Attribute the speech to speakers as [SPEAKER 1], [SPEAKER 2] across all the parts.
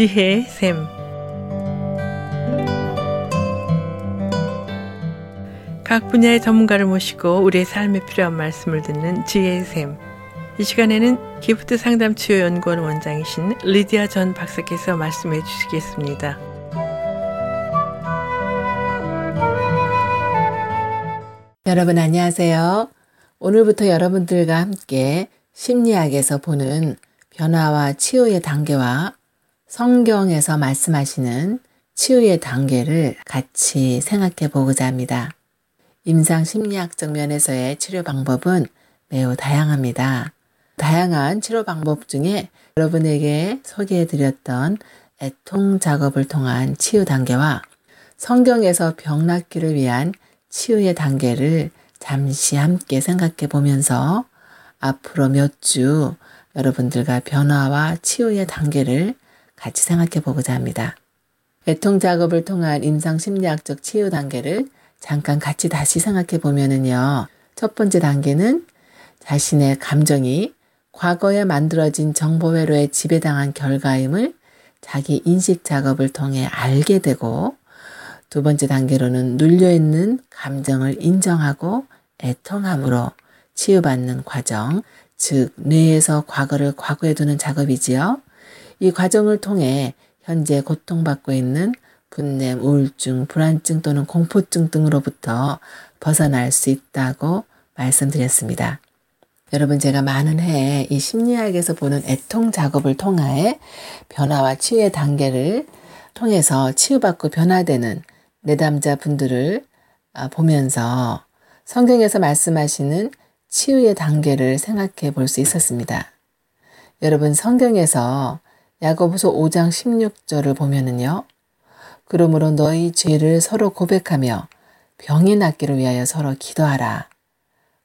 [SPEAKER 1] 지혜의 샘. 각 분야의 전문가를 모시고 우리의 삶에 필요한 말씀을 듣는 지혜의 샘. 이 시간에는 기프트 상담 치유 연구원 원장이신 리디아 전 박사께서 말씀해 주시겠습니다.
[SPEAKER 2] 여러분 안녕하세요. 오늘부터 여러분들과 함께 심리학에서 보는 변화와 치유의 단계와 성경에서 말씀하시는 치유의 단계를 같이 생각해 보고자 합니다. 임상 심리학적 면에서의 치료 방법은 매우 다양합니다. 다양한 치료 방법 중에 여러분에게 소개해 드렸던 애통 작업을 통한 치유 단계와 성경에서 병 낫기를 위한 치유의 단계를 잠시 함께 생각해 보면서 앞으로 몇 주 여러분들과 변화와 치유의 단계를 같이 생각해 보고자 합니다. 애통 작업을 통한 임상 심리학적 치유 단계를 잠깐 같이 다시 생각해 보면은요. 첫 번째 단계는 자신의 감정이 과거에 만들어진 정보 회로에 지배당한 결과임을 자기 인식 작업을 통해 알게 되고 두 번째 단계로는 눌려있는 감정을 인정하고 애통함으로 치유받는 과정, 즉 뇌에서 과거를 과거에 두는 작업이지요. 이 과정을 통해 현재 고통받고 있는 분냄, 우울증, 불안증 또는 공포증 등으로부터 벗어날 수 있다고 말씀드렸습니다. 여러분 제가 많은 해이 심리학에서 보는 애통 작업을 통해 변화와 치유의 단계를 통해서 치유받고 변화되는 내담자 분들을 아, 보면서 성경에서 말씀하시는 치유의 단계를 생각해 볼 수 있었습니다. 여러분 성경에서 야고보서 5장 16절을 보면은요. 그러므로 너희 죄를 서로 고백하며 병이 낫기를 위하여 서로 기도하라.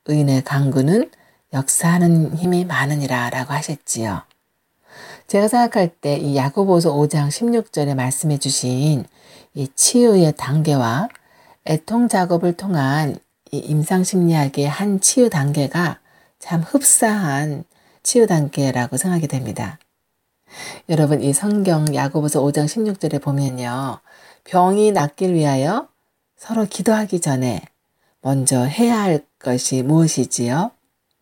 [SPEAKER 2] 의인의 강구는 역사하는 힘이 많으니라 라고 하셨지요. 제가 생각할 때 이 야고보서 5장 16절에 말씀해 주신 이 치유의 단계와 애통 작업을 통한 이 임상심리학의 한 치유 단계가 참 흡사한 치유 단계라고 생각이 됩니다. 여러분 이 성경 야고보서 5장 16절에 보면요. 병이 낫길 위하여 서로 기도하기 전에 먼저 해야 할 것이 무엇이지요?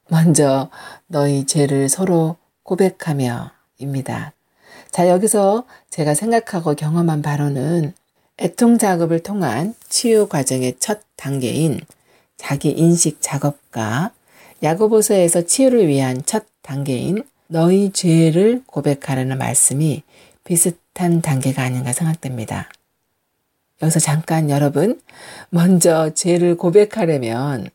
[SPEAKER 2] 먼저 너희 죄를 서로 고백하며 입니다. 자, 여기서 제가 생각하고 경험한 바로는 애통 작업을 통한 치유 과정의 첫 단계인 자기 인식 작업과 야고보서에서 치유를 위한 첫 단계인 너희 죄를 고백하라는 말씀이 비슷한 단계가 아닌가 생각됩니다. 여기서 잠깐 여러분, 먼저 죄를 고백하려면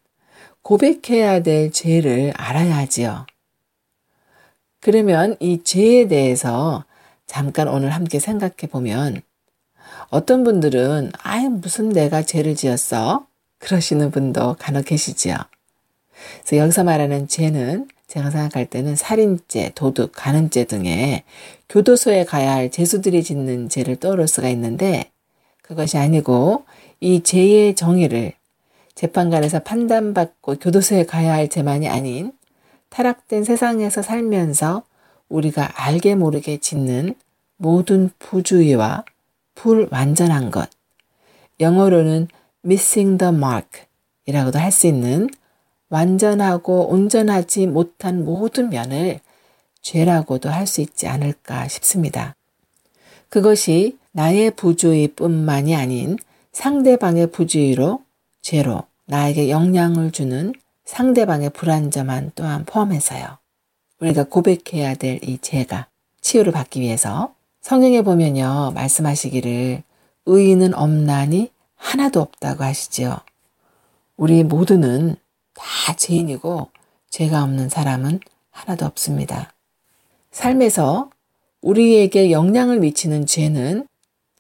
[SPEAKER 2] 고백해야 될 죄를 알아야 하지요. 그러면 이 죄에 대해서 잠깐 오늘 함께 생각해 보면 어떤 분들은 아예 무슨 내가 죄를 지었어? 그러시는 분도 간혹 계시지요. 그래서 여기서 말하는 죄는 제가 생각할 때는 살인죄, 도둑, 간음죄 등의 교도소에 가야 할 죄수들이 짓는 죄를 떠오를 수가 있는데 그것이 아니고 이 죄의 정의를 재판관에서 판단받고 교도소에 가야 할 죄만이 아닌 타락된 세상에서 살면서 우리가 알게 모르게 짓는 모든 부주의와 불완전한 것. 영어로는 missing the mark 이라고도 할 수 있는 완전하고 온전하지 못한 모든 면을 죄라고도 할 수 있지 않을까 싶습니다. 그것이 나의 부주의 뿐만이 아닌 상대방의 부주의로 죄로 나에게 영향을 주는 상대방의 불안정한 또한 포함해서요. 우리가 고백해야 될 이 죄가 치유를 받기 위해서 성경에 보면요, 말씀하시기를 의인은 없나니 하나도 없다고 하시지요. 우리 모두는 다 죄인이고 죄가 없는 사람은 하나도 없습니다. 삶에서 우리에게 영향을 미치는 죄는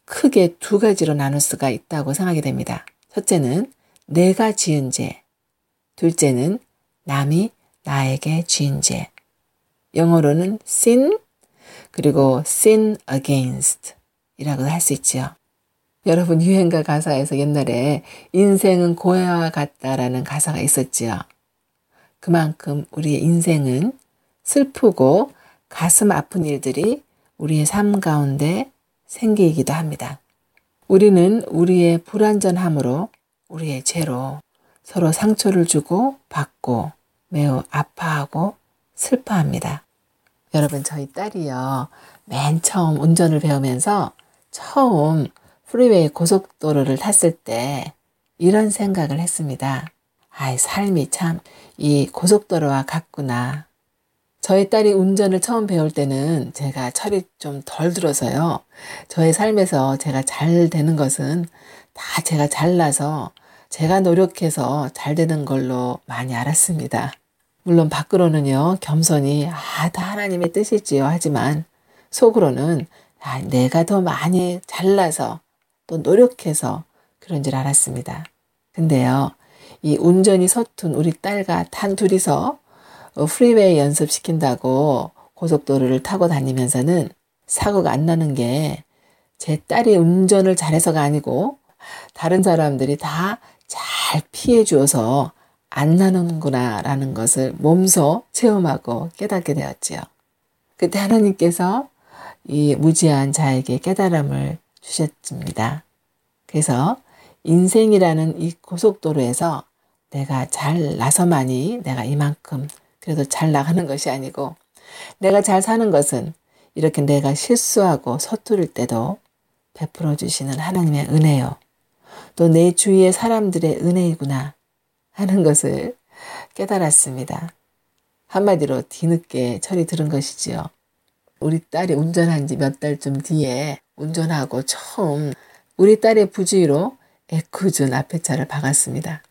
[SPEAKER 2] 크게 두 가지로 나눌 수가 있다고 생각이 됩니다. 첫째는 내가 지은 죄. 둘째는 남이 나에게 지은 죄. 영어로는 sin 그리고 sin against 이라고도 할수 있죠. 여러분 유행가 가사에서 옛날에 인생은 고해와 같다라는 가사가 있었지요. 그만큼 우리의 인생은 슬프고 가슴 아픈 일들이 우리의 삶 가운데 생기기도 합니다. 우리는 우리의 불완전함으로 우리의 죄로 서로 상처를 주고 받고 매우 아파하고 슬퍼합니다. 여러분, 저희 딸이요. 맨 처음 운전을 배우면서 처음 프리웨이 고속도로를 탔을 때 이런 생각을 했습니다. 아이, 삶이 참 이 고속도로와 같구나. 저희 딸이 운전을 처음 배울 때는 제가 철이 좀 덜 들어서요. 저의 삶에서 제가 잘 되는 것은 다 제가 잘나서 제가 노력해서 잘 되는 걸로 많이 알았습니다. 물론 밖으로는요, 겸손히, 아, 다 하나님의 뜻이지요. 하지만 속으로는, 아, 내가 더 많이 잘나서 또 노력해서 그런 줄 알았습니다. 근데요, 이 운전이 서툰 우리 딸과 단 둘이서 어, 프리웨이 연습시킨다고 고속도로를 타고 다니면서는 사고가 안 나는 게 제 딸이 운전을 잘해서가 아니고 다른 사람들이 다 잘 피해 주어서 안 나는구나라는 것을 몸소 체험하고 깨닫게 되었지요. 그때 하나님께서 이 무지한 자에게 깨달음을 주셨습니다. 그래서 인생이라는 이 고속도로에서 내가 잘 나서만이 내가 이만큼 그래도 잘 나가는 것이 아니고 내가 잘 사는 것은 이렇게 내가 실수하고 서투를 때도 베풀어 주시는 하나님의 은혜요. 또 내 주위의 사람들의 은혜이구나. 하는 것을 깨달았습니다. 한마디로 뒤늦게 철이 들은 것이지요. 우리 딸이 운전한 지 몇 달쯤 뒤에 운전하고 처음 우리 딸의 부주의로 에쿠준 앞에 차를 박았습니다.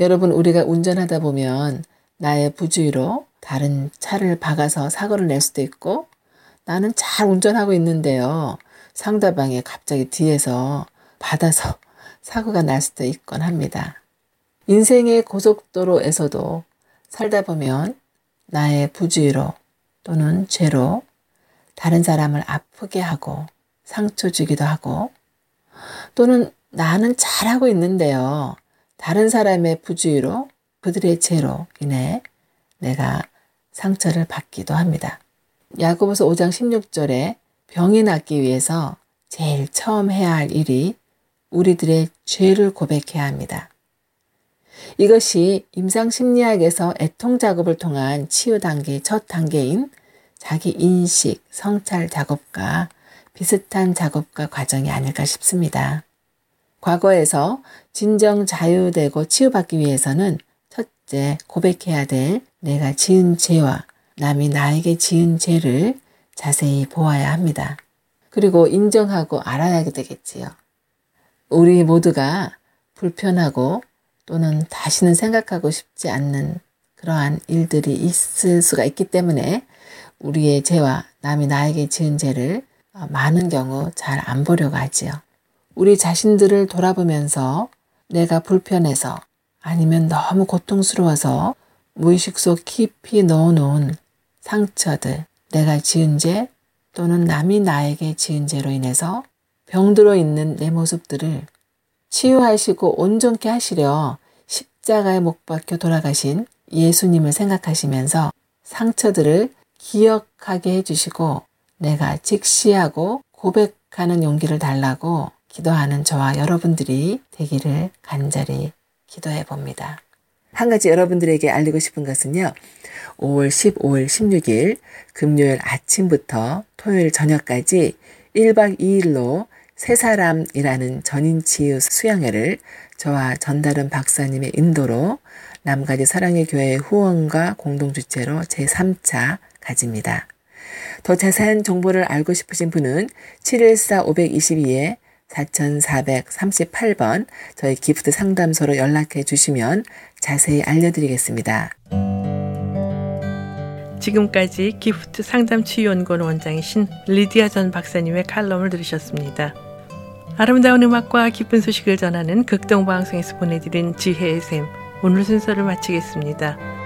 [SPEAKER 2] 여러분, 우리가 운전하다 보면 나의 부주의로 다른 차를 박아서 사고를 낼 수도 있고 나는 잘 운전하고 있는데요. 상대방이 갑자기 뒤에서 받아서 사고가 날 수도 있곤 합니다. 인생의 고속도로에서도 살다 보면 나의 부주의로 또는 죄로 다른 사람을 아프게 하고 상처 주기도 하고 또는 나는 잘하고 있는데요. 다른 사람의 부주의로 그들의 죄로 인해 내가 상처를 받기도 합니다. 야고보서 5장 16절에 병이 낫기 위해서 제일 처음 해야 할 일이 우리들의 죄를 고백해야 합니다. 이것이 임상심리학에서 애통 작업을 통한 치유 단계의 첫 단계인 자기 인식, 성찰 작업과 비슷한 작업과 과정이 아닐까 싶습니다. 과거에서 진정 자유되고 치유받기 위해서는 첫째 고백해야 될 내가 지은 죄와 남이 나에게 지은 죄를 자세히 보아야 합니다. 그리고 인정하고 알아야 되겠지요. 우리 모두가 불편하고 또는 다시는 생각하고 싶지 않는 그러한 일들이 있을 수가 있기 때문에 우리의 죄와 남이 나에게 지은 죄를 어, 많은 경우 잘 안 보려고 하지요. 우리 자신들을 돌아보면서 내가 불편해서 아니면 너무 고통스러워서 무의식 속 깊이 넣어놓은 상처들, 내가 지은 죄 또는 남이 나에게 지은 죄로 인해서 병들어 있는 내 모습들을 치유하시고 온전케 하시려 십자가에 못 박혀 돌아가신 예수님을 생각하시면서 상처들을 기억하게 해주시고 내가 직시하고 고백하는 용기를 달라고 기도하는 저와 여러분들이 되기를 간절히 기도해 봅니다. 한 가지 여러분들에게 알리고 싶은 것은요. 5월 15일, 16일 금요일 아침부터 토요일 저녁까지 1박 2일로 세 사람이라는 전인치유 수양회를 저와 전다른 박사님의 인도로 남가지 사랑의 교회 후원과 공동주최로 제3차 가집니다. 더 자세한 정보를 알고 싶으신 분은 714-522에 4438번 저희 기프트 상담소로 연락해 주시면 자세히 알려드리겠습니다.
[SPEAKER 1] 지금까지 기프트 상담치유연구원 원장이신 리디아 전 박사님의 칼럼을 들으셨습니다. 아름다운 음악과 기쁜 소식을 전하는 극동방송에서 보내드린 지혜의 샘 오늘 순서를 마치겠습니다.